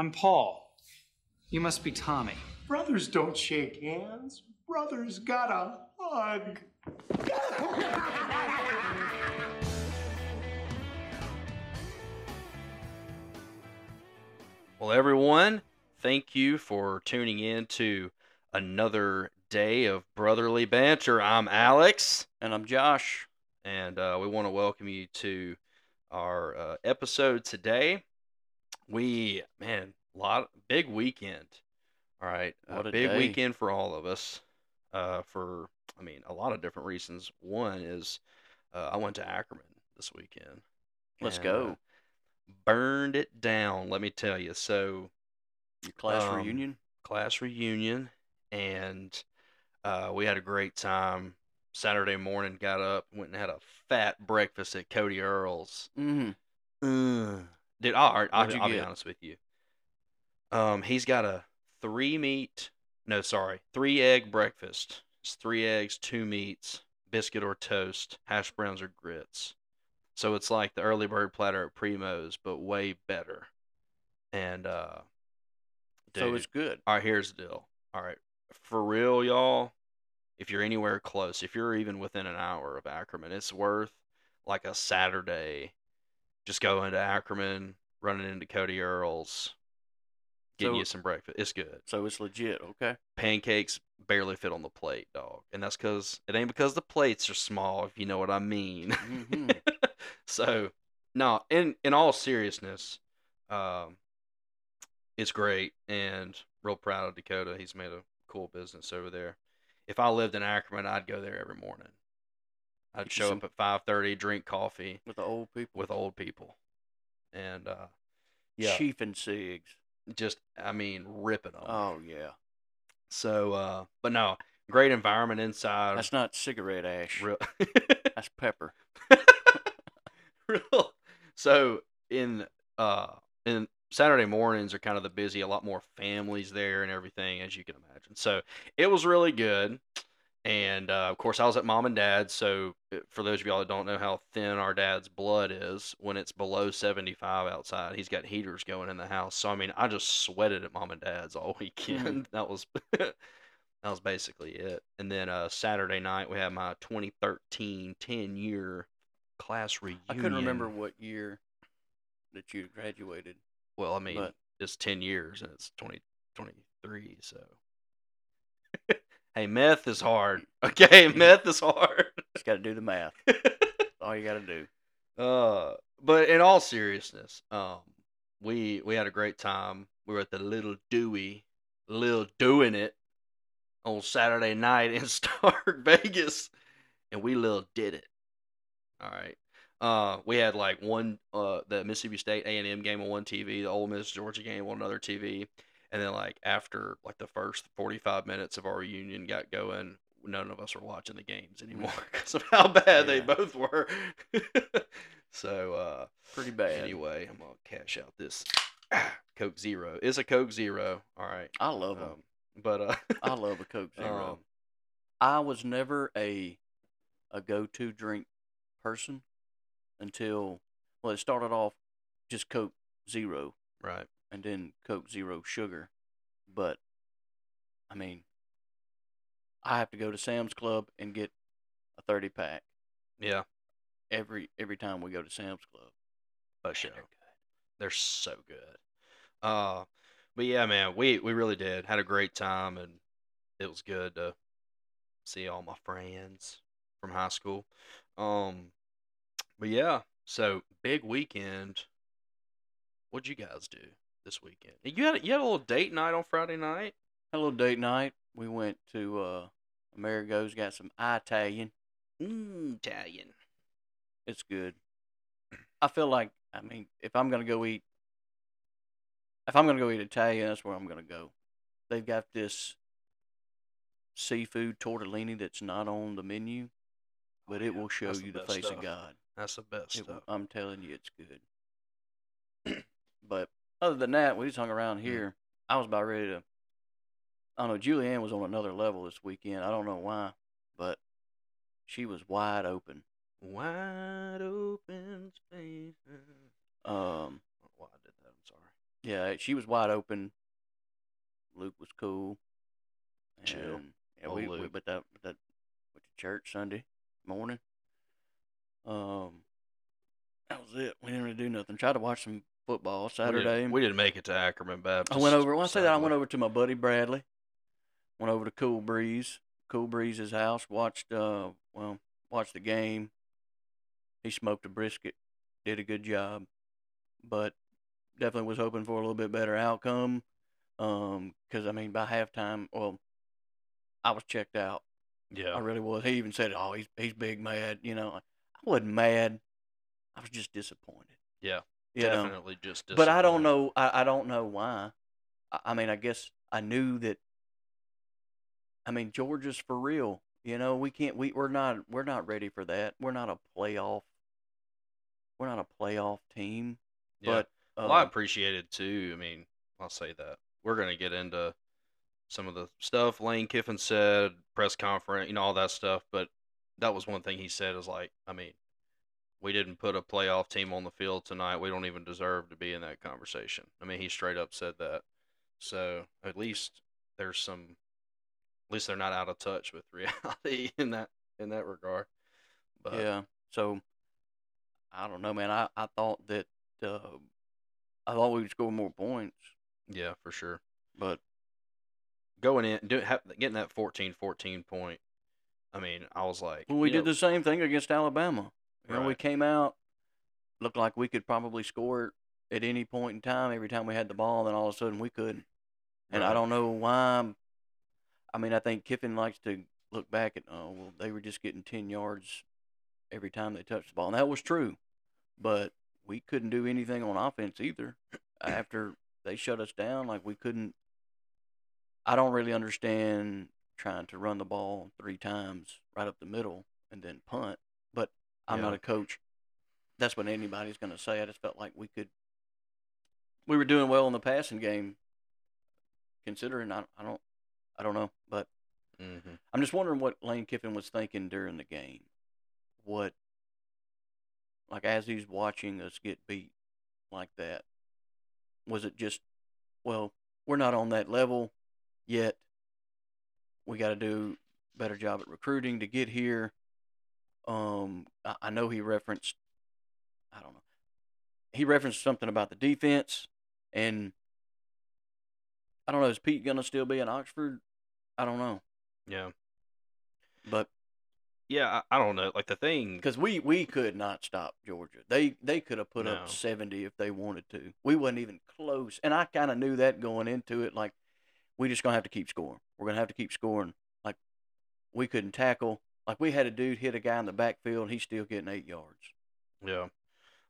I'm Paul. You must be Tommy. Brothers don't shake hands. Brothers gotta hug. Well, everyone, thank you for tuning in to another day of brotherly banter. I'm Alex, And I'm Josh. and uh, we want to welcome you to our uh, episode today. We, man, lot big weekend. All right, What a big day. weekend for all of us. Uh, for I mean, a lot of different reasons. One is uh, I went to Ackerman this weekend. Let's and, go. uh, burned it down. Let me tell you. So Your class um, reunion. class reunion, and uh, we had a great time. Saturday morning, got up, went and had a fat breakfast at Cody Earl's. Mm-hmm. Ugh. Dude, I'll, I'll, What'd I'll be honest with you. Um, he's got a three meat, no, sorry, three egg breakfast. It's three eggs, two meats, biscuit or toast, hash browns or grits. So it's like the early bird platter at Primo's, but way better. And uh, So it's good. all right, here's the deal. All right, for real, y'all. If you're anywhere close, if you're even within an hour of Ackerman, it's worth like a Saturday. Just going to Ackerman, running into Cody Earl's, getting So- you some breakfast. It's good. So it's legit. Okay. Pancakes barely fit on the plate, dog, and that's because it ain't because the plates are small. If you know what I mean. Mhm. so, no, in in all seriousness, um, it's great and real proud of Dakota. He's made a cool business over there. If I lived in Ackerman, I'd go there every morning. I'd show up at five thirty, drink coffee With the old people. with old people, and uh, yeah, Chief and Sigs. just I mean ripping them. Oh yeah. So, uh, but no, great environment inside. That's not cigarette ash. real. That's pepper. real. So in uh in Saturday mornings are kind of the busy, a lot more families there and everything, as you can imagine. So it was really good. And uh, of course, I was at mom and dad's. So uh, for those of y'all that don't know how thin our dad's blood is, when it's below 75 outside, he's got heaters going in the house. So I mean, I just sweated at mom and dad's all weekend. That was that was basically it. And then uh, Saturday night we had my 2013 10 year class reunion. I couldn't remember what year that you graduated. Well, I mean, but- it's 10 years and it's 2023, so. hey, meth is hard. Okay, meth is hard. Just got to do the math. All you got to do. uh, but in all seriousness, um, we we had a great time. We were at the Little Dooey, Little Doing It, on Saturday night in Stark Vegas, and we little did it. All right. Uh, we had like one uh the Mississippi State A and M game on one TV, the Ole Miss Georgia game on another TV, and then like after like the first forty five minutes of our reunion got going, none of us were watching the games anymore because of how bad they both were. so uh, Pretty bad. anyway, I'm gonna cash out this Coke Zero. It's a Coke Zero. All right. I love them. Um, but uh, I love a Coke Zero. um, I was never a a go to drink person until well, it started off just Coke Zero right. And then Coke Zero sugar. But I mean, I have to go to Sam's Club and get a thirty pack Yeah. every every time we go to Sam's Club. Man, show. they're good. They're so good. Uh, but yeah, man, we we really did had a great time, and it was good to see all my friends from high school. Um, but yeah, so big weekend. What'd you guys do this weekend? You had a- you had a little date night on Friday night. Had a little date night. We went to uh, Amerigo's, got some Italian. Mm, Italian. It's good. I feel like I mean, if I'm gonna go eat, if I'm gonna go eat Italian, that's where I'm gonna go. They've got this seafood tortellini that's not on the menu, but it will show That's you the face stuff. of God. That's the best It stuff. I'm telling you, it's good. but other than that, we just hung around Mm. here. I was about ready to. I don't know. Julianne was on another level this weekend. I don't know why, but she was wide open. Wide open space. Um, Why I did that? I'm sorry. Yeah, she was wide open. Luke was cool. Chill. And, yeah, Old we, we Luke. but that but that went to church Sunday morning. Um, that was it. We didn't really do nothing. Tried to watch some football We Saturday. didn't, we didn't make it to Ackerman Baptist. I went over. When I say that, I went over to my buddy Bradley. Went over to Cool Breeze, Cool Breeze's house. Watched, uh, well, watched the game. He smoked a brisket, did a good job, but definitely was hoping for a little bit better outcome. Um, because I mean, by halftime, well, I was checked out. Yeah. I really was. He even said, "Oh, he's he's big mad." You know, I wasn't mad. I was just disappointed. Yeah. Know? Definitely just. but I don't know. I, I don't know why. I, I mean, I guess I knew that. I mean, Georgia's for real. You know, we can't. We we're not. We're not ready for that. We're not a playoff. We're not a playoff team. Yeah. But Well, I um, appreciate it too. I mean, I'll say that we're gonna get into some of the stuff Lane Kiffin said, press conference, you know, all that stuff. But that was one thing he said is like, I mean, we didn't put a playoff team on the field tonight. We don't even deserve to be in that conversation. I mean, he straight up said that. So at least there's some, at least they're not out of touch with reality in that in that regard. But yeah. So I don't know, man. I I thought that uh, I thought we would score more points, yeah, for sure. but going in do, ha, getting that 14-14 point i mean i was like Well, we did know, the same thing against Alabama. You know, we came out, looked like we could probably score at any point in time. Every time we had the ball, then all of a sudden we couldn't. And I don't know why. I mean, I think Kiffin likes to look back at, oh, well, they were just getting 10 yards every time they touched the ball. And that was true. But we couldn't do anything on offense either. After they shut us down, like we couldn't. I don't really understand trying to run the ball three times right up the middle and then punt. I'm not a coach. That's what anybody's going to say. I just felt like we could. We were doing well in the passing game, considering I, I don't, I don't know, but Mhm. I'm just wondering what Lane Kiffin was thinking during the game. What, like as he's watching us get beat like that, was it just, well, we're not on that level yet. We got to do better job at recruiting to get here. Um, I, I know he referenced, I don't know, he referenced something about the defense, and I don't know. Is Pete gonna still be in Oxford? I don't know, yeah but yeah I, I don't know like the thing because we we could not stop Georgia. They they could have put No. up seventy if they wanted to. We wasn't even close, and I kind of knew that going into it. Like we just gonna have to keep scoring. We're gonna have to keep scoring. Like we couldn't tackle. Like we had a dude hit a guy in the backfield, and he's still getting eight yards. yeah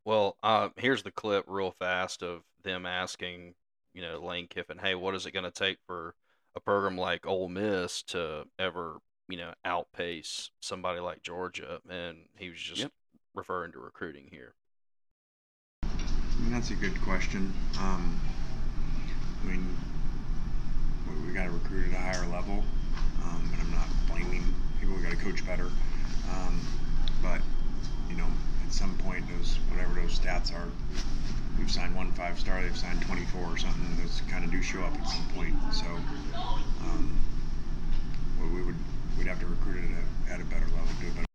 well uh here's the clip real fast of them asking you know lane kiffin hey what is it going to take for a program like Ole Miss to ever you know outpace somebody like georgia and he was just Yep. referring to recruiting here I mean, that's a good question. Um, I mean, we, we got to recruit at a higher level, um, and I'm not blaming people. We got to coach better, um, but you know, at some point, those whatever those stats are, we've signed one five star, they've signed 24 or something. Those kind of do show up at some point. So, um, well, we would we'd have to recruit at a, at a better level, do a better.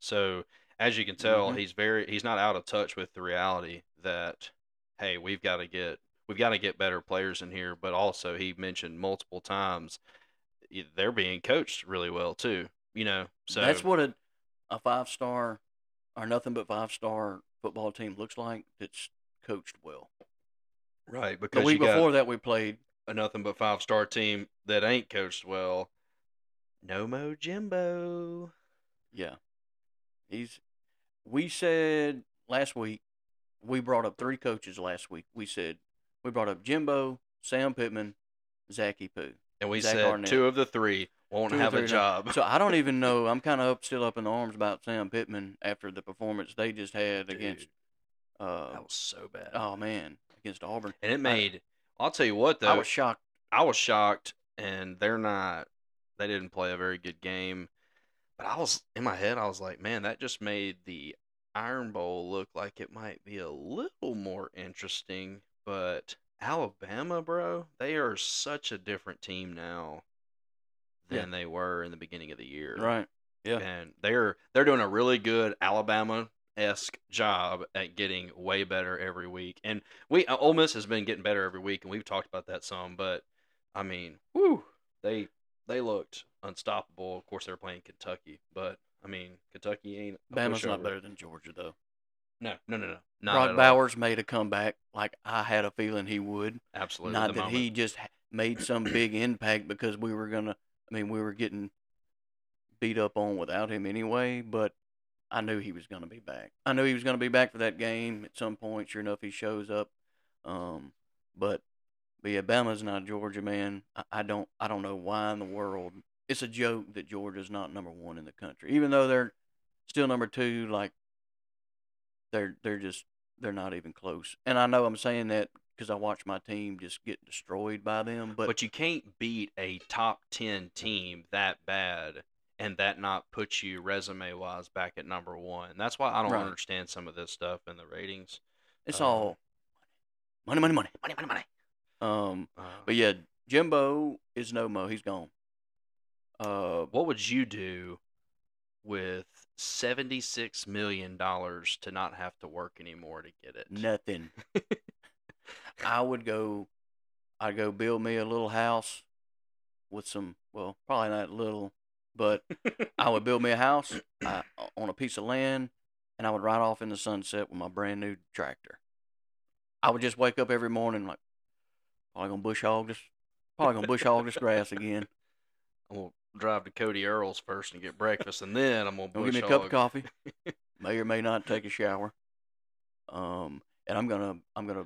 So as you can tell, Mhm. he's very he's not out of touch with the reality that hey, we've got to get we've got to get better players in here, but also he mentioned multiple times y- they're being coached really well too, you know. So That's what a a five star or nothing but five star football team looks like. That's coached well. right because The week before that, we played a nothing but five star team that ain't coached well. No mo Jimbo. Yeah. He's we said last week we brought up three coaches last week. We said we brought up Jimbo, Sam Pittman, Zachy Poo. And we Zach said Arnett. two of the three won't Two have a three, job. So I don't even know. I'm kind of up, still up in the arms about Sam Pittman after the performance they just had Dude, against. Uh, that was so bad. oh man, against Auburn. and it made I'll tell you what though. I was shocked. I was shocked, and they're not. They didn't play a very good game. But I was in my head. I was like, man, that just made the Iron Bowl look like it might be a little more interesting but Alabama, bro, they are such a different team now Yeah. than they were in the beginning of the year. Right. Yeah. And they're they're doing a really good Alabama esque job at getting way better every week. And we uh, Ole Miss has been getting better every week, and we've talked about that some. But I mean, whoo, they they looked unstoppable. Of course, they're playing Kentucky, but I mean, Kentucky ain't Bama's not better than Georgia though. No, no, no, no. Not all. Bowers made a comeback like I had a feeling he would. absolutely. Not that moment. he just made some big impact because we were gonna. I mean, we were getting beat up on without him anyway. But I knew he was gonna be back. I knew he was gonna be back for that game at some point. Sure enough, he shows up. Um, but but yeah, Bama's not Georgia, man. I, I don't I don't know why in the world it's a joke that Georgia's not number one in the country, even though they're still number two. Like they're they're just they're not even close. And I know I'm saying that because I watched my team just get destroyed by them. But, But, you can't beat a top 10 team that bad and that not put you resume wise back at number one. That's why I don't Right. understand some of this stuff in the ratings. it's uh, all money, money, money, money, money, money. Um, Uh, but yeah, Jimbo is no mo. He's gone. Uh, what would you do with $76 million to not have to work anymore to get it? nothing. I would go. I'd go build me a little house with some. Well, probably not little, but I would build me a house uh, on a piece of land, and I would ride off in the sunset with my brand new tractor. I would just wake up every morning like, probably gonna bush hog this, probably gonna bush hog this grass again. I'm to drive to Cody Earl's first and get breakfast, and then I'm going to Go give me a cup of coffee. may or may not take a shower. Um, and I'm gonna, I'm gonna,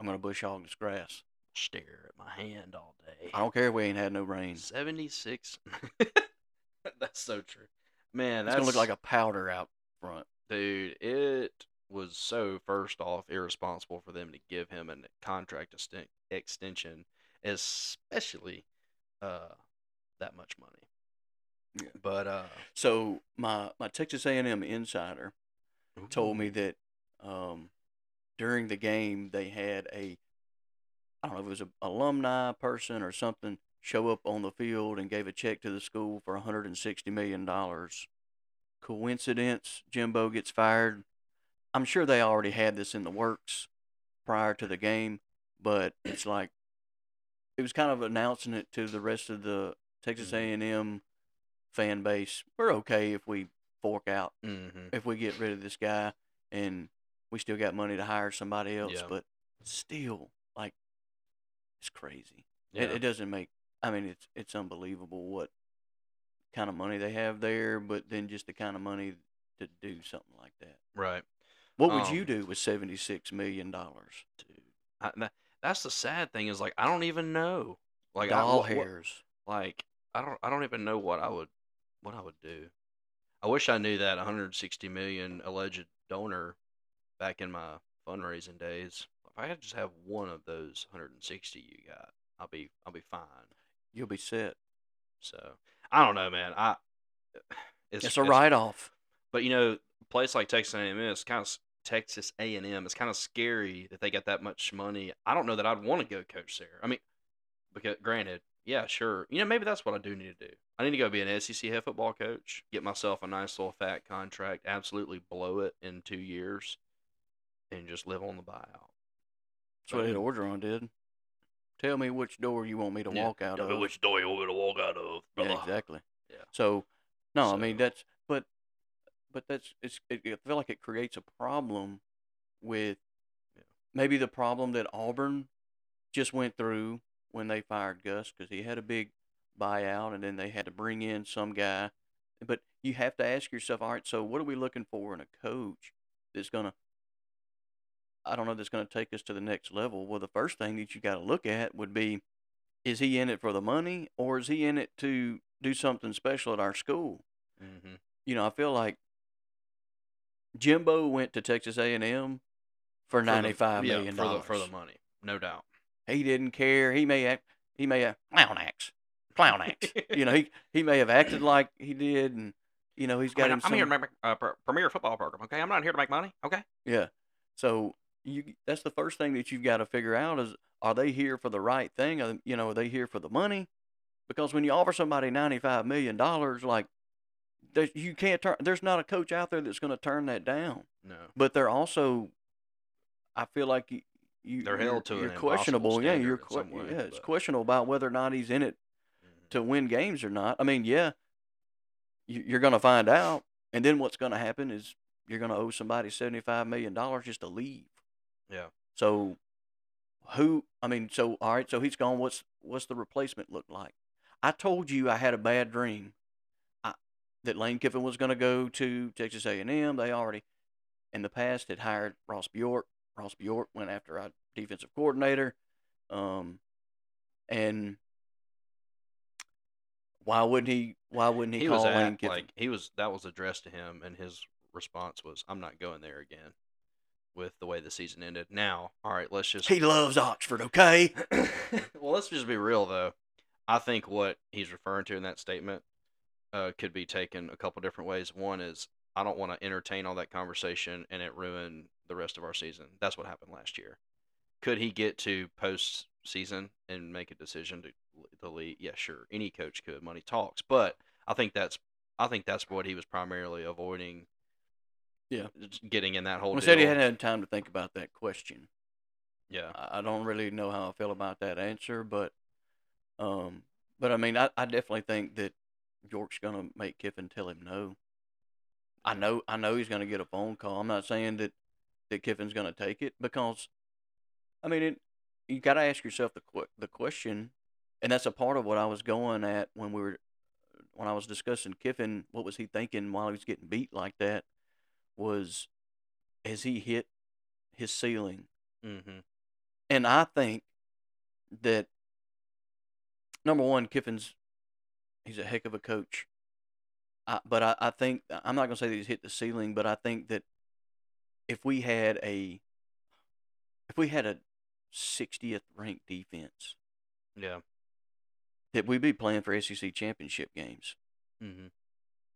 I'm gonna bush hog this grass. Stare at my hand all day. I don't care if we ain't had no rain. 76. that's so true. Man, It's that's gonna look like a powder out front. dude. It was so first off irresponsible for them to give him a contract extension, especially uh that much money. Yeah. But uh, So my my Texas A&M insider told me that um, during the game they had a I don't know if it was an alumni person or something show up on the field and gave a check to the school for 160 million dollars. Coincidence? Jimbo gets fired. I'm sure they already had this in the works prior to the game, but it's like it was kind of announcing it to the rest of the Texas. A&M fan base. We're okay if we fork out hmm if we get rid of this guy and we still got money to hire somebody else, Yeah. but still, like, it's crazy. yeah. It, it doesn't make. I mean, it's it's unbelievable what kind of money they have there, but then just the kind of money to do something like that. right. What would you Um, do with seventy six million dollars? dude. I, that, that's the sad thing is like I don't even know. Like I, Doll what- what- hairs. like I don't I don't even know what I would what I would do. I wish I knew that 160 million alleged donor back in my fundraising days. If I could just have one of those 160 you got, I'll be I'll be fine. You'll be set. So I don't know, man. I It's, a write off. but you know, a place like Texas A&M is kind of Texas A&M. It's kind of scary that they got that much money. I don't know that I'd want to go coach there. I mean, because granted, yeah, sure. You know, maybe that's what I do need to do. I need to go be an SEC head football coach, get myself a nice little fat contract, absolutely blow it in two years, and just live on the buyout. That's what Ed Orgeron did. Tell me which door you want me to Yeah. walk out Tell me of. which door you want me to walk out of. Yeah, exactly. Yeah. So, no, I mean So- that's but but that's it's. It, I feel like it creates a problem with Yeah. maybe the problem that Auburn just went through when they fired Gus because he had a big buyout and then they had to bring in some guy. But you have to ask yourself, all right, so what are we looking for in a coach that's gonna I don't know that's going to take us to the next level. Well, the first thing that you got to look at would be is he in it for the money or is he in it to do something special at our school? Mm-hmm. You know, I feel like Jimbo went to Texas A&M for ninety-five million for the, dollars. for the money, no doubt. He didn't care. He may act, he may have clown acts, clown acts. you know, he he may have acted like he did, and you know he's got I him. mean, I'm here to make a uh, premier football program. Okay, I'm not here to make money. Okay. Yeah. So you that's the first thing that you've got to figure out is are they here for the right thing? Are, you know, are they here for the money? Because when you offer somebody ninety five million dollars, like you can't turn. There's not a coach out there that's going to turn that down. No. But they're also, I feel like you, They're held to you're questionable. Yeah, you're que- way, yeah, it's but- questionable about whether or not he's in it Mhm. to win games or not. I mean, yeah, you, you're going to find out, and then what's going to happen is you're going to owe somebody seventy five million dollars just to leave. Yeah. So, who? I mean, so all right, so he's gone. What's what's the replacement look like? I told you I had a bad dream. I, that Lane Kiffin was going to go to Texas A and M. They already, in the past, had hired Ross Bjork. Ross Bjork went after our defensive coordinator, um, and why wouldn't he? Why wouldn't he, He call was at, like he was that was addressed to him, and his response was, "I'm not going there again." With the way the season ended. Now, all right, let's just he loves Oxford. Okay. well, let's just be real though. I think what he's referring to in that statement uh, could be taken a couple different ways. One is I don't want to entertain all that conversation and it ruin the rest of our season. That's what happened last year. Could he get to post season and make a decision to to leave? Yeah, sure. Any coach could. Money talks, but I think that's I think that's what he was primarily avoiding. Yeah. getting in that whole. He said he hadn't had time to think about that question. Yeah. I I don't really know how I feel about that answer, but um, but I mean, I, I definitely think that Bjork's gonna make Kiffin tell him no. I know, I know he's gonna get a phone call. I'm not saying that that Kiffin's gonna take it because, I mean, it, you got to ask yourself the the question, and that's a part of what I was going at when we were when I was discussing Kiffin. What was he thinking while he was getting beat like that? Was has he hit his ceiling? Mm-hmm. And I think that number one, Kiffin's he's a heck of a coach. I, but I, I think I'm not gonna say that he's hit the ceiling, but I think that if we had a if we had a 60th ranked defense, Yeah. that we'd be playing for SEC championship games. Mm-hmm.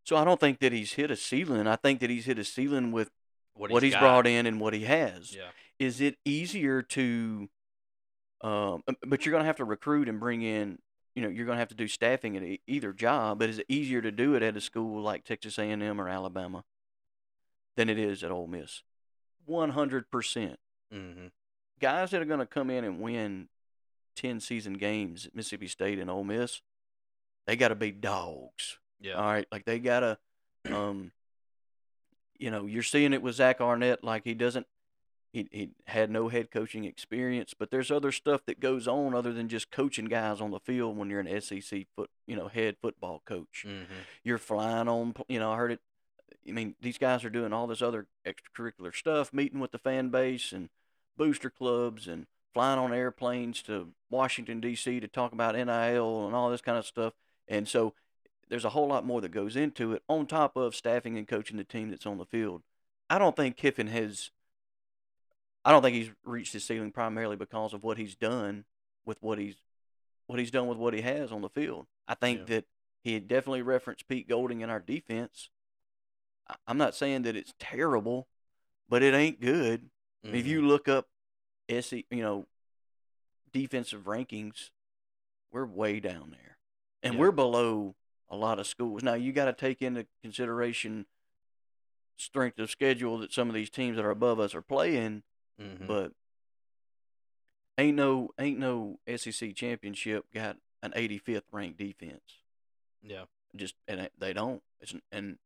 So I don't think that he's hit a ceiling. I think that he's hit a ceiling with What, what he's got. brought in and what he has. Yeah. is it easier to um but you're going to have to recruit and bring in you know you're going to have to do staffing at either job but is it easier to do it at a school like Texas A&M or Alabama than it is at Ole Miss 100% Mm-hmm. guys that are going to come in and win 10 season games at Mississippi State and Ole Miss they got to be dogs Yeah. all right, like they gotta, um, you know, you're seeing it with Zach Arnett. Like he doesn't, he he had no head coaching experience, but there's other stuff that goes on other than just coaching guys on the field when you're an SEC foot, you know, head football coach. Mm-hmm. You're flying on, you know, I heard it. I mean, these guys are doing all this other extracurricular stuff, meeting with the fan base and booster clubs and flying on airplanes to Washington D.C. to talk about NIL and all this kind of stuff. And so there's a whole lot more that goes into it on top of staffing and coaching the team that's on the field. I don't think Kiffin has I don't think he's reached his ceiling primarily because of what he's done with what he's what he's done with what he has on the field. I think Yeah. that he had definitely referenced Pete Golding in our defense. I'm not saying that it's terrible, but it ain't good. If Mm-hmm. you look up SE, you know, defensive rankings, we're way down there. And Yeah. we're below a lot of schools. Now you got to take into consideration strength of schedule that some of these teams that are above us are playing, Mm-hmm. but ain't no ain't no SEC championship got an 85th ranked defense. yeah. Just and they don't. It's, and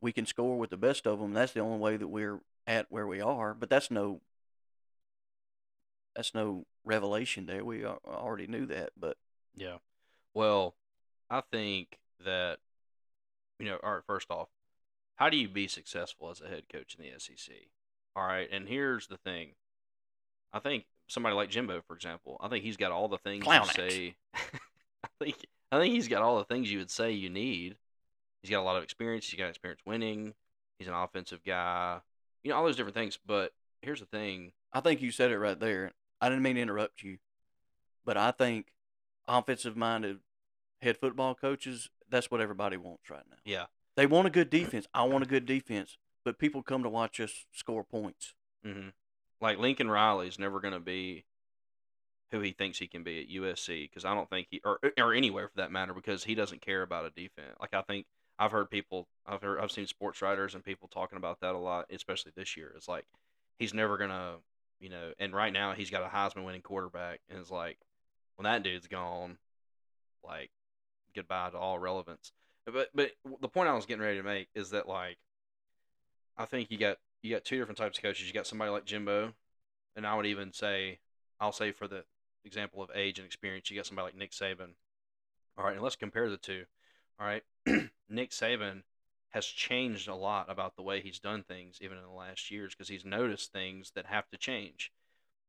we can score with the best of them. That's the only way that we're at where we are. But that's no that's no revelation there. We al- already knew that. But Yeah. Well, I think that you know, all right, first off, how do you be successful as a head coach in the SEC? All right, and here's the thing. I think somebody like Jimbo, for example, I think he's got all the things Clown you say. I think I think he's got all the things you would say you need. He's got a lot of experience. He's got experience winning. He's an offensive guy. You know all those different things. But here's the thing. I think you said it right there. I didn't mean to interrupt you, but I think offensive minded head football coaches, that's what everybody wants right now. Yeah. They want a good defense. I want a good defense, but people come to watch us score points. Mm-hmm. Like Lincoln Riley's never going to be who he thinks he can be at USC because I don't think he or or anywhere for that matter because he doesn't care about a defense. Like I think I've heard people I've heard I've seen sports writers and people talking about that a lot, especially this year. It's like he's never gonna you know, and right now he's got a Heisman winning quarterback, and it's like when that dude's gone, like goodbye to all relevance. But but the point I was getting ready to make is that like I think you got you got two different types of coaches. You got somebody like Jimbo, and I would even say I'll say for the example of age and experience, you got somebody like Nick Saban. All right, and let's compare the two. All right, Nick Saban has changed a lot about the way he's done things, even in the last years, because he's noticed things that have to change.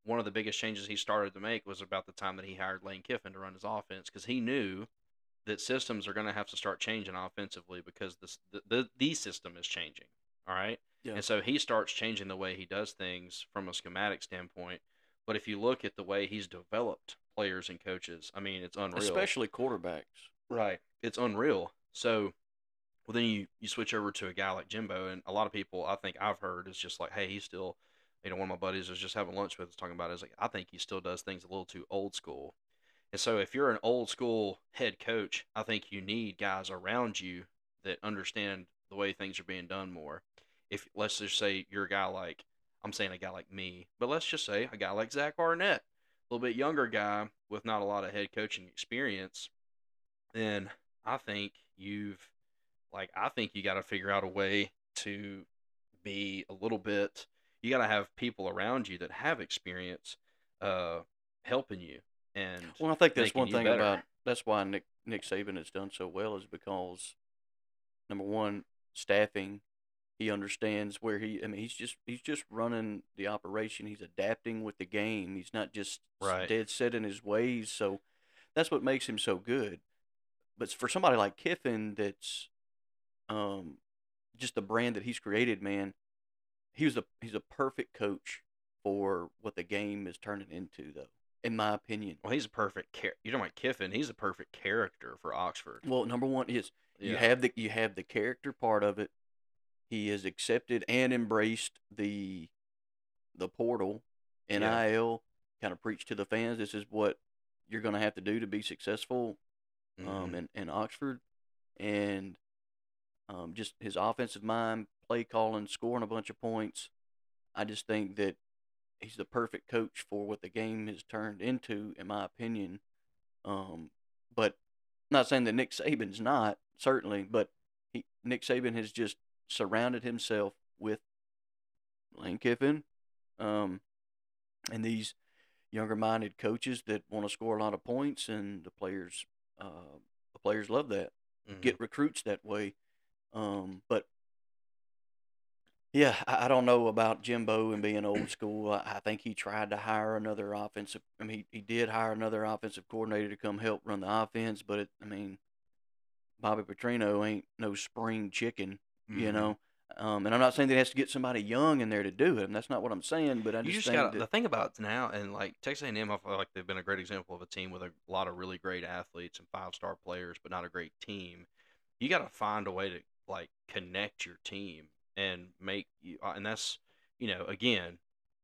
One of the biggest changes he started to make was about the time that he hired Lane Kiffin to run his offense, because he knew that systems are going to have to start changing offensively because this, the, the the system is changing. All right, Yeah. and so he starts changing the way he does things from a schematic standpoint. But if you look at the way he's developed players and coaches, I mean, it's unreal. Especially quarterbacks. Right. It's unreal. So, well, then you, you switch over to a guy like Jimbo, and a lot of people I think I've heard is just like, hey, he's still, you know, one of my buddies was just having lunch with us talking about. Is like, I think he still does things a little too old school. And so, if you're an old school head coach, I think you need guys around you that understand the way things are being done more. If let's just say you're a guy like, I'm saying a guy like me, but let's just say a guy like Zach Arnett, a little bit younger guy with not a lot of head coaching experience, then I think you've like I think you got to figure out a way to be a little bit you got to have people around you that have experience uh helping you and Well, I think that's one thing better. about that's why Nick Nick Saban has done so well is because number one, staffing. He understands where he. I mean, he's just he's just running the operation. He's adapting with the game. He's not just Right. dead set in his ways. So that's what makes him so good. But for somebody like Kiffin, that's um just the brand that he's created, man. He was a he's a perfect coach for what the game is turning into, though, in my opinion. well he's a perfect char- you're talking about Kiffin he's a perfect character for Oxford Well, number one is you have the you have the character part of it. He has accepted and embraced the the portal, Yeah. NIL, kind of preached to the fans. This is what you're going to have to do to be successful um, Mhm. in, in Oxford, and um, just his offensive mind, play calling, scoring a bunch of points. I just think that he's the perfect coach for what the game has turned into, in my opinion. Um, but not saying that Nick Saban's not certainly, but he Nick Saban has just surrounded himself with Lane Kiffin, um, and these younger-minded coaches that want to score a lot of points, and the players, uh, the players love that. Mhm. Get recruits that way, um, but yeah, I, I don't know about Jimbo and being old school. I, I think he tried to hire another offensive. I mean, he, he did hire another offensive coordinator to come help run the offense, but it, I mean, Bobby Petrino ain't no spring chicken, you Mhm. know. Um, and I'm not saying that he has to get somebody young in there to do it. And that's not what I'm saying. But I you just, just think got the thing about now, and like Texas A&M, I feel like they've been a great example of a team with a lot of really great athletes and five star players, but not a great team. You got to find a way to like connect your team and make you, uh, and that's you know again,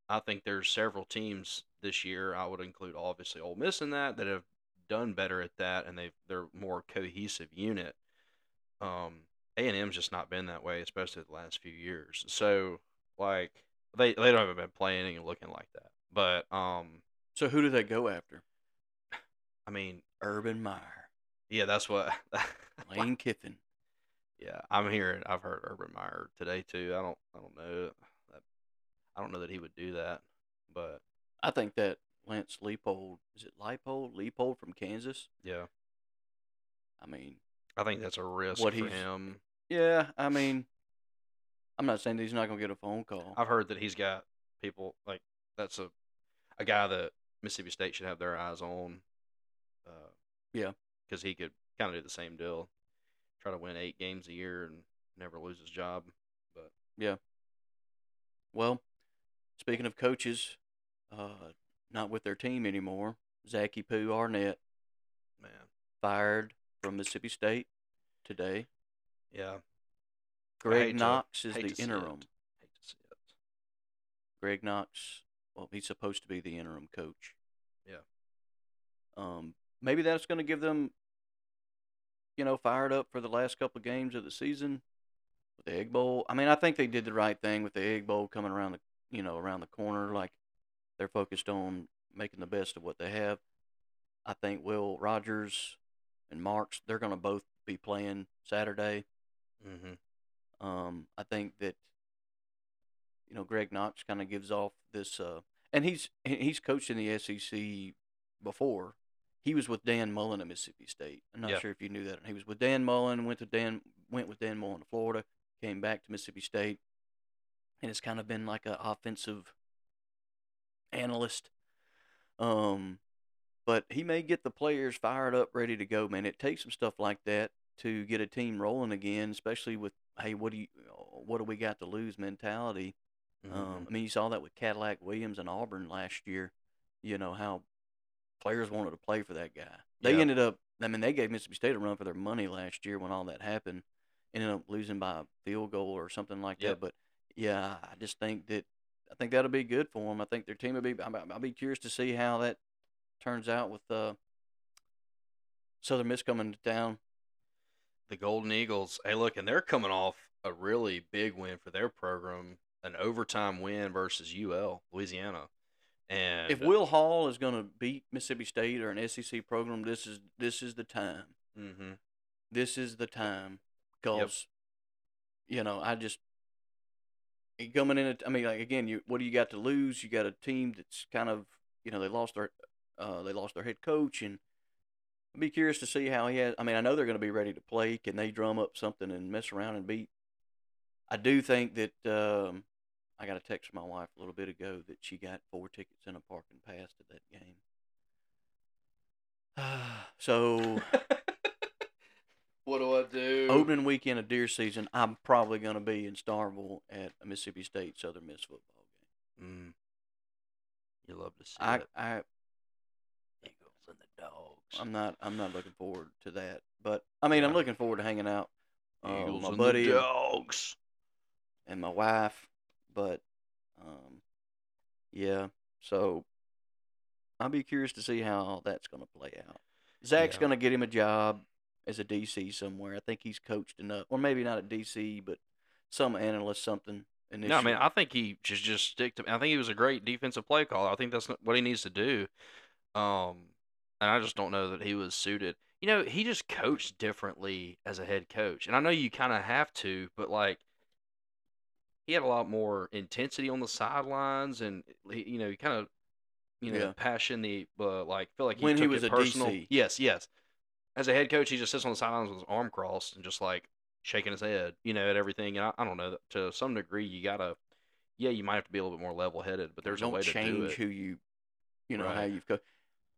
I think there's several teams this year. I would include obviously Ole Miss in that that have done better at that, and they've they're more cohesive unit. Um, A and M's just not been that way, especially the last few years. So like they they don't haven't been playing and looking like that. But um, so who do they go after? I mean, Urban Meyer, yeah, that's what. Lane Kiffin. Yeah, I'm hearing. I've heard Urban Meyer today too. I don't. I don't know. I don't know that he would do that, but I think that Lance Leopold is it Leipold? Leopold from Kansas. yeah, I mean, I think that's a risk What for him. yeah. I mean, I'm not saying that he's not gonna get a phone call. I've heard that he's got people like that's a a guy that Mississippi State should have their eyes on. Uh, Yeah. because he could kind of do the same deal, try to win eight games a year and never lose his job. But yeah. Well, speaking of coaches, uh, not with their team anymore. Zachy Poo Arnett man, fired from Mississippi State today. yeah, Greg hate to- Knox is the interim. hate to see it. Greg Knox well, he's supposed to be the interim coach. Yeah. Um, maybe that's going to give them, you know, fired up for the last couple of games of the season with the Egg Bowl. I mean, I think they did the right thing with the Egg Bowl coming around the, you know, around the corner. Like they're focused on making the best of what they have. I think Will Rogers and Marks, they're going to both be playing Saturday. Mm-hmm. Um, I think that you know Greg Knox kind of gives off this, uh, and he's he's coached in the SEC before. He was with Dan Mullen at Mississippi State. I'm not Yeah. sure if you knew that. He was with Dan Mullen, went to Dan went with Dan Mullen to Florida, came back to Mississippi State, and it's kind of been like an offensive analyst. Um, but he may get the players fired up, ready to go. Man, it takes some stuff like that to get a team rolling again, especially with hey, what do you, what do we got to lose mentality. Mm-hmm. Um, I mean, you saw that with Cadillac Williams and Auburn last year. You know how players wanted to play for that guy. They Yeah. ended up. I mean, they gave Mississippi State a run for their money last year when all that happened. Ended up losing by a field goal or something like Yep. that. But yeah, I just think that I think that'll be good for them. I think their team will be. I'll, be curious to see how that turns out with uh, Southern Miss coming to town. the Golden Eagles. Hey, look, and they're coming off a really big win for their program, an overtime win versus UL Louisiana. And If Will Hall is going to beat Mississippi State or an SEC program, this is this is the time. hmm this is the time because you know I just coming in. I mean, like again, you what do you got to lose? You got a team that's kind of you know they lost their uh, they lost their head coach, and I'd be curious to see how he has. I mean, I know they're going to be ready to play. Can they drum up something and mess around and beat? I do think that um, I got a text from my wife a little bit ago that she got four tickets and a parking pass to that game. so what do I do? opening weekend of deer season, I'm probably going to be in Starkville at a Mississippi State Southern Miss football game. Mm. You love to see I, it. I, Eagles and the dogs. I'm not, I'm not looking forward to that. But I mean, I'm looking forward to hanging out uh, Eagles my and buddy the dogs. and my wife. But, um, yeah. So I'll be curious to see how that's going to play out. Zach's Yeah. going to get him a job as a DC somewhere. I think he's coached enough, or maybe not a DC, but some analyst, something. Initially. No, I mean, I think he should just stick to. I think he was a great defensive play caller. I think that's what he needs to do. Um, and I just don't know that he was suited. You know, he just coached differently as a head coach, and I know you kind of have to, but like, he had a lot more intensity on the sidelines, and he, you know, he kind of, you know, Yeah. passion the, uh, like, feel like he When he was it a personal. DC. Yes, yes. As a head coach, he just sits on the sidelines with his arm crossed and just like shaking his head, you know, at everything. And I, I don't know. To some degree, you gotta, yeah, you might have to be a little bit more level-headed, but there's don't a way to change who you, you know, how you've coached.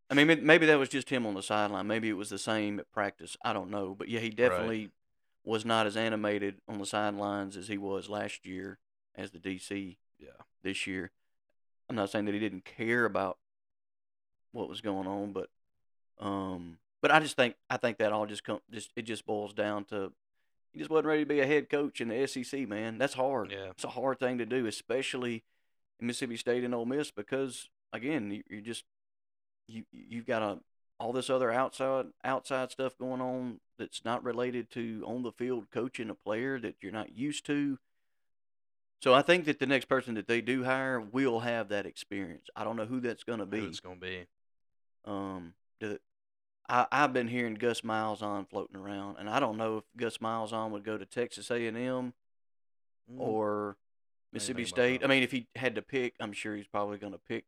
I mean, maybe that was just him on the sideline. Maybe it was the same at practice. I don't know, but yeah, he definitely was not as animated on the sidelines as he was last year as the DC Yeah, this year. I'm not saying that he didn't care about what was going on, but um, but I just think I think that all just come just it just boils down to he just wasn't ready to be a head coach in the SEC. Man, that's hard. Yeah. it's a hard thing to do, especially in Mississippi State and Ole Miss, because again, you, you just you you've got a all this other outside outside stuff going on that's not related to on the field coaching a player that you're not used to. So I think that the next person that they do hire will have that experience. I don't know who that's going to who be. it's gonna be. Um, the, I I've been hearing Gus Malzahn floating around, and I don't know if Gus Malzahn would go to Texas A and M Mm. or Mississippi State. I mean, if he had to pick, I'm sure he's probably going to pick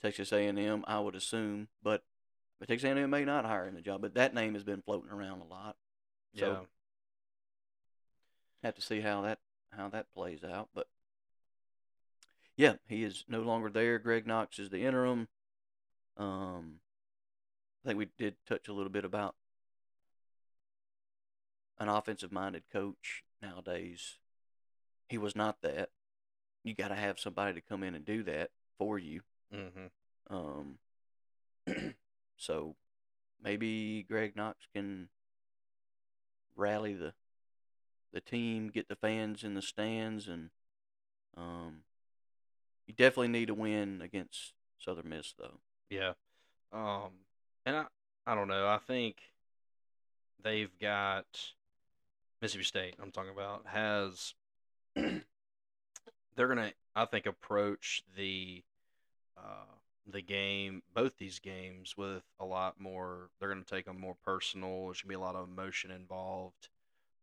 Texas A and M. I would assume, but but Texas A and M may not hire him the job. But that name has been floating around a lot. So yeah, have to see how that how that plays out. But yeah, he is no longer there. Greg Knox is the interim. Um, I think we did touch a little bit about an offensive minded coach nowadays. He was not that. You got to have somebody to come in and do that for you. hmm Um, so maybe Greg Knox can rally the the team, get the fans in the stands, and um, You definitely need a win against Southern Miss, though. Yeah. Um, and I, I don't know. I think they've got Mississippi State. I'm talking about has they're gonna I think approach the uh, the game both these games with a lot more. They're gonna take them more personal. There's gonna be a lot of emotion involved.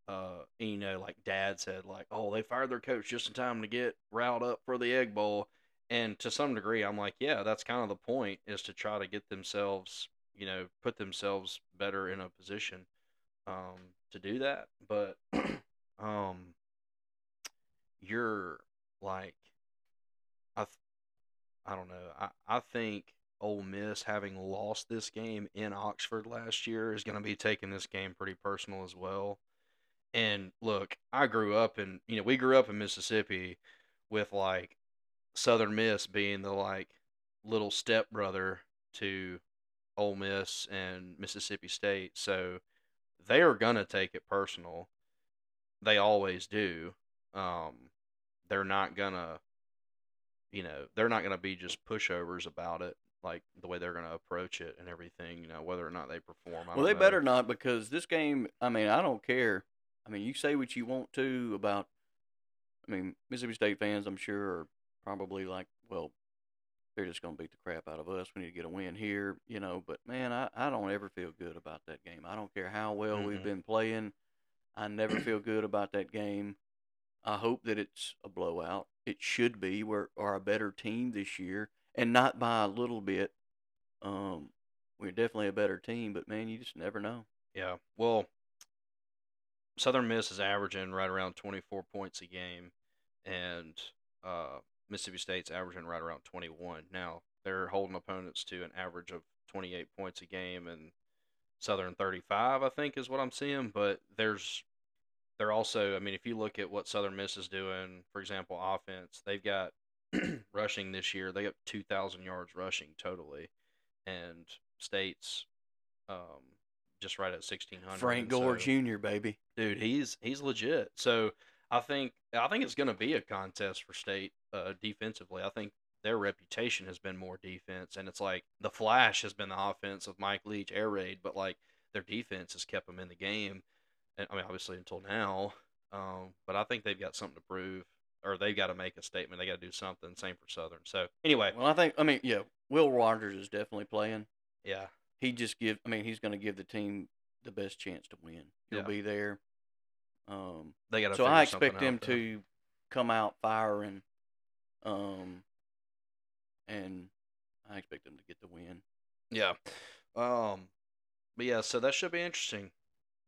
Uh, and, you know, like Dad said, like, oh, they fired their coach just in time to get riled up for the Egg Bowl. And to some degree, I'm like, yeah, that's kind of the point is to try to get themselves, you know, put themselves better in a position um, to do that. But um, you're like, I don't know. I, I think Ole Miss, having lost this game in Oxford last year, is going to be taking this game pretty personal as well. And look, I grew up in, you know, we grew up in Mississippi with like Southern Miss being the like little stepbrother to Ole Miss and Mississippi State. So they are going to take it personal. They always do. Um, they're not going to, you know, they're not going to be just pushovers about it, like the way they're going to approach it and everything, you know, whether or not they perform. I Well, they don't better know. not because this game. I mean, I don't care. I mean, you say what you want to about. I mean, Mississippi State fans, I'm sure, are probably like, well, they're just going to beat the crap out of us. We need to get a win here, you know. But man, I, I don't ever feel good about that game. I don't care how well we've mm-hmm. been playing. I never feel good about that game. I hope that it's a blowout. It should be. We're are a better team this year, and not by a little bit. Um, we're definitely a better team, but man, you just never know. Yeah. Well, Southern Miss is averaging right around 24 points a game, and uh, Mississippi State's averaging right around 21. Now, they're holding opponents to an average of 28 points a game, and Southern 35, I think, is what I'm seeing. But there's, they're also, I mean, if you look at what Southern Miss is doing, for example, offense, they've got rushing this year, they got 2,000 yards rushing totally, and State's um, just right at 1,600. Frank and Gore so- Jr., baby. dude he's he's legit so i think i think it's going to be a contest for state uh, defensively i think their reputation has been more defense and it's like the flash has been the offense of mike leach air raid but like their defense has kept them in the game i mean obviously until now um, but i think they've got something to prove or they've got to make a statement they got to do something same for southern so anyway Well, I think I mean, yeah, Will Rogers is definitely playing. yeah He just give. I mean, he's going to give the team the best chance to win. He'll Yeah. be there. Um, they got so I expect him to come out firing. Um, and I expect him to get the win. yeah um but yeah so that should be interesting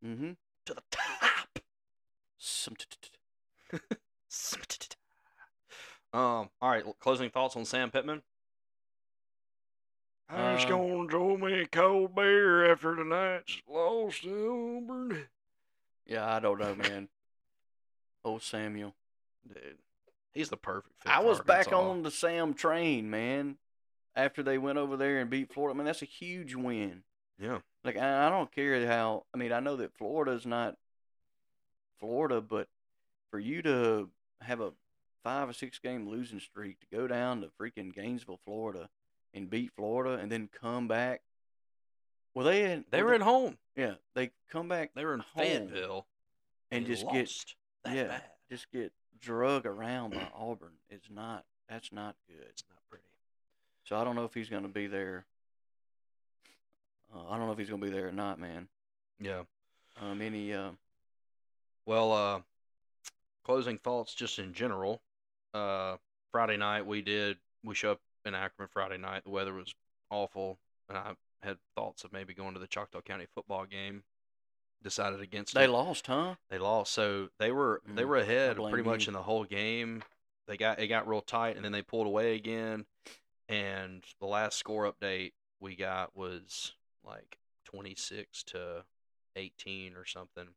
Mm-hmm. To the top Um. All right. Closing thoughts on Sam Pittman. I'm just gonna enjoy me a cold beer after tonight's loss to Auburn. yeah, I don't know, man. Old Samuel. Dude, he's the perfect fit. I for was back on the Sam train, man. After they went over there and beat Florida, I mean that's a huge win. Yeah. Like I don't care how. I mean, I know that Florida's not Florida, but for you to have a five or six game losing streak to go down to freaking Gainesville, Florida, and beat Florida, and then come back. Well, they had, They well, were at home. yeah. They come back They were in home Fayetteville and They just get that yeah, bad. just get drug around by Auburn. It's not. That's not good. It's not pretty. So I don't know if he's going to be there. Uh, I don't know if he's going to be there or not, man. Yeah. Um, any uh, Well, uh, closing thoughts just in general. Uh, Friday night we did we show up in Ackerman Friday night. The weather was awful, and I had thoughts of maybe going to the Choctaw County football game. Decided against they it. lost, huh? They lost, so they were they Mm, were ahead pretty much in the whole game. They got it got real tight, and then they pulled away again. And the last score update we got was like twenty six to eighteen or something.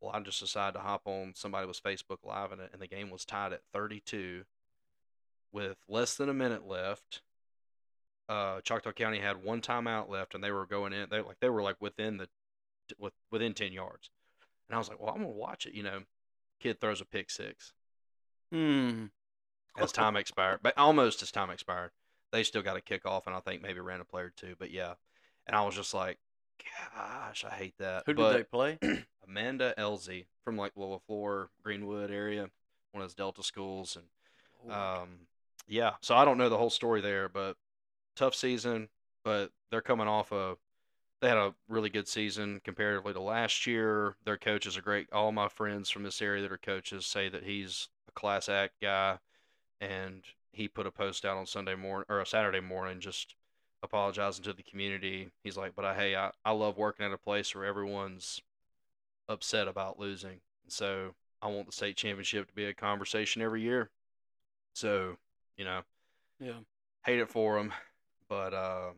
Well, I just decided to hop on. Somebody was Facebook Live in it, and the game was tied at thirty two, with less than a minute left. Uh, Choctaw County had one timeout left, and they were going in. They like they were like within the with within ten yards. And I was like, well, I'm gonna watch it. You know, kid throws a pick six. Hmm. as time expired, but almost as time expired, they still got a kick off, and I think maybe ran a player too. But yeah, and I was just like, gosh, I hate that. Who but did they play? Amanda Elzy from like Leflore, Greenwood area, one of those Delta schools, and um, yeah. So I don't know the whole story there, but tough season. But they're coming off a they had a really good season comparatively to last year. Their coaches are great. All my friends from this area that are coaches say that he's a class act guy, and he put a post out on Sunday morning or a Saturday morning just apologizing to the community. He's like, "But I hey, I, I love working at a place where everyone's upset about losing, And so I want the state championship to be a conversation every year." So, you know, yeah. hate it for him, but uh,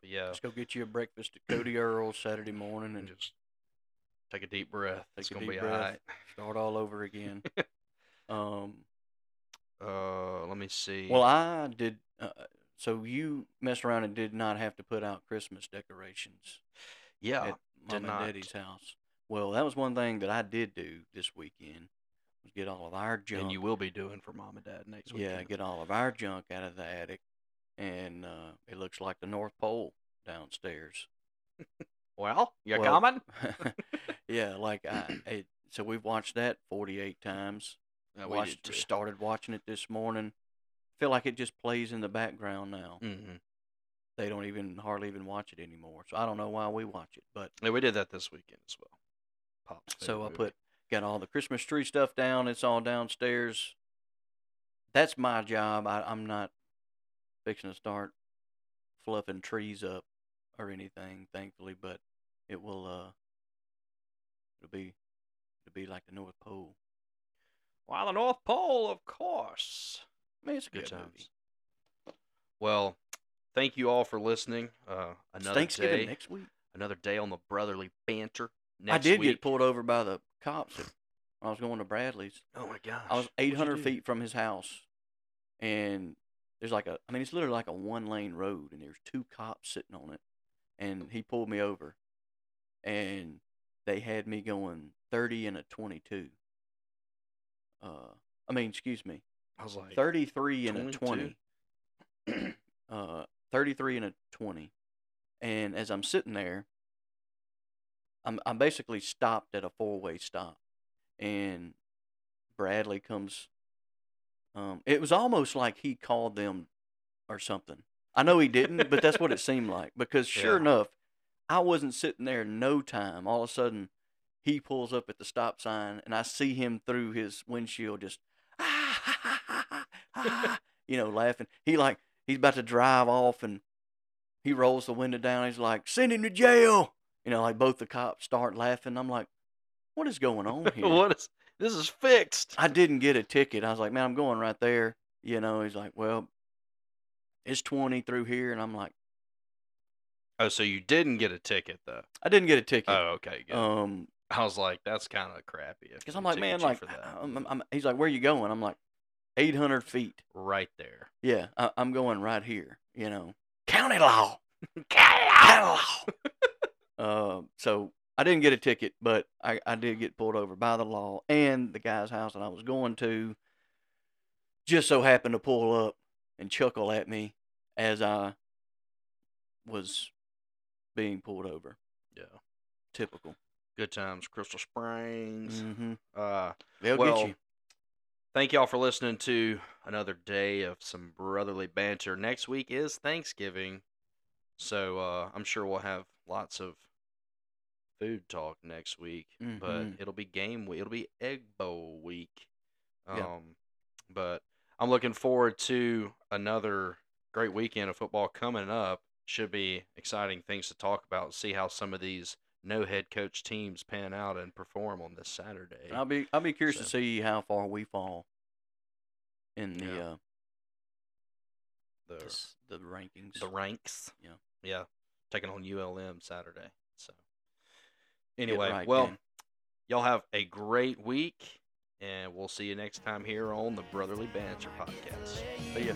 but yeah, Let's go get you a breakfast at Cody Earl's Saturday morning and and just take a deep breath. take it's gonna be breath, all right. start all over again. um, Uh, let me see. well, I did. Uh, so you messed around and did not have to put out Christmas decorations yeah, at mom and daddy's house. Well, that was one thing that I did do this weekend was get all of our junk. and you will be doing for mom and dad next week. yeah, get all of our junk out of the attic, and uh, it looks like the North Pole downstairs. Well, you Well, coming? yeah, like I, it, so we've watched that forty-eight times. Yeah, we watched, started watching it this morning. Feel like it just plays in the background now. Mhm. They don't even hardly even watch it anymore. So I don't know why we watch it, but Yeah, we did that this weekend as well. Pops. so I put got all the Christmas tree stuff down. It's all downstairs. That's my job. I, I'm not fixing to start fluffing trees up or anything, thankfully, but it will uh it'll be it'll be like the North Pole. Why the North Pole, of course. I mean, it's a Good good, times. movie. Well, thank you all for listening. Uh, another Thanksgiving day, next week. another day on the brotherly banter. I did week. get pulled over by the cops when I was going to Bradley's. Oh my gosh! I was 800 feet from his house, and there's like a, I mean, it's literally like a one lane road, and there's two cops sitting on it, and he pulled me over, and they had me going 30 and a 22. Uh, I mean, excuse me, I was like, 33 and a 20. uh, 33 and a 20. And as I'm sitting there, I'm I'm basically stopped at a four way stop, and Bradley comes. Um, it was almost like he called them, or something. I know he didn't, but that's what it seemed like because sure Yeah. enough, I wasn't sitting there no time. All of a sudden, he pulls up at the stop sign, and I see him through his windshield just, you know, laughing. He like he's about to drive off, and he rolls the window down. He's like, "Send him to jail." You know, like both the cops start laughing. I'm like, "What is going on here?" what is this? Is fixed. I didn't get a ticket. I was like, "Man, I'm going right there." You know, he's like, "Well, it's 20 through here," and I'm like, Oh, so you didn't get a ticket though? "I didn't get a ticket." Oh, okay, good. um, I was like, that's kind of crappy. because I'm like, man, like, for that. I'm, I'm, I'm- he's like, "Where you going?" I'm like, "800 feet." right there. Yeah, I, I'm going right here. You know, county law. county law. uh, so I didn't get a ticket, but I, I did get pulled over by the law, and the guy's house that I was going to just so happened to pull up and chuckle at me as I was being pulled over. Yeah. Typical. Good times, Crystal Springs. Mm-hmm. Uh, They'll well, get you. Thank y'all for listening to another day of some brotherly banter. Next week is Thanksgiving, so uh, I'm sure we'll have lots of food talk next week. But Mhm. it'll be game week. It'll be Egg Bowl week. Um, Yeah. but I'm looking forward to another great weekend of football coming up. Should be exciting things to talk about. See how some of these no head coach teams pan out and perform on this Saturday. I'll be I'll be curious to see how far we fall in the Yeah. uh the this, the rankings. the ranks. Yeah. Yeah. Taking on ULM Saturday. So anyway, right, well, Ben. y'all have a great week and we'll see you next time here on the Brotherly Banter podcast. See ya.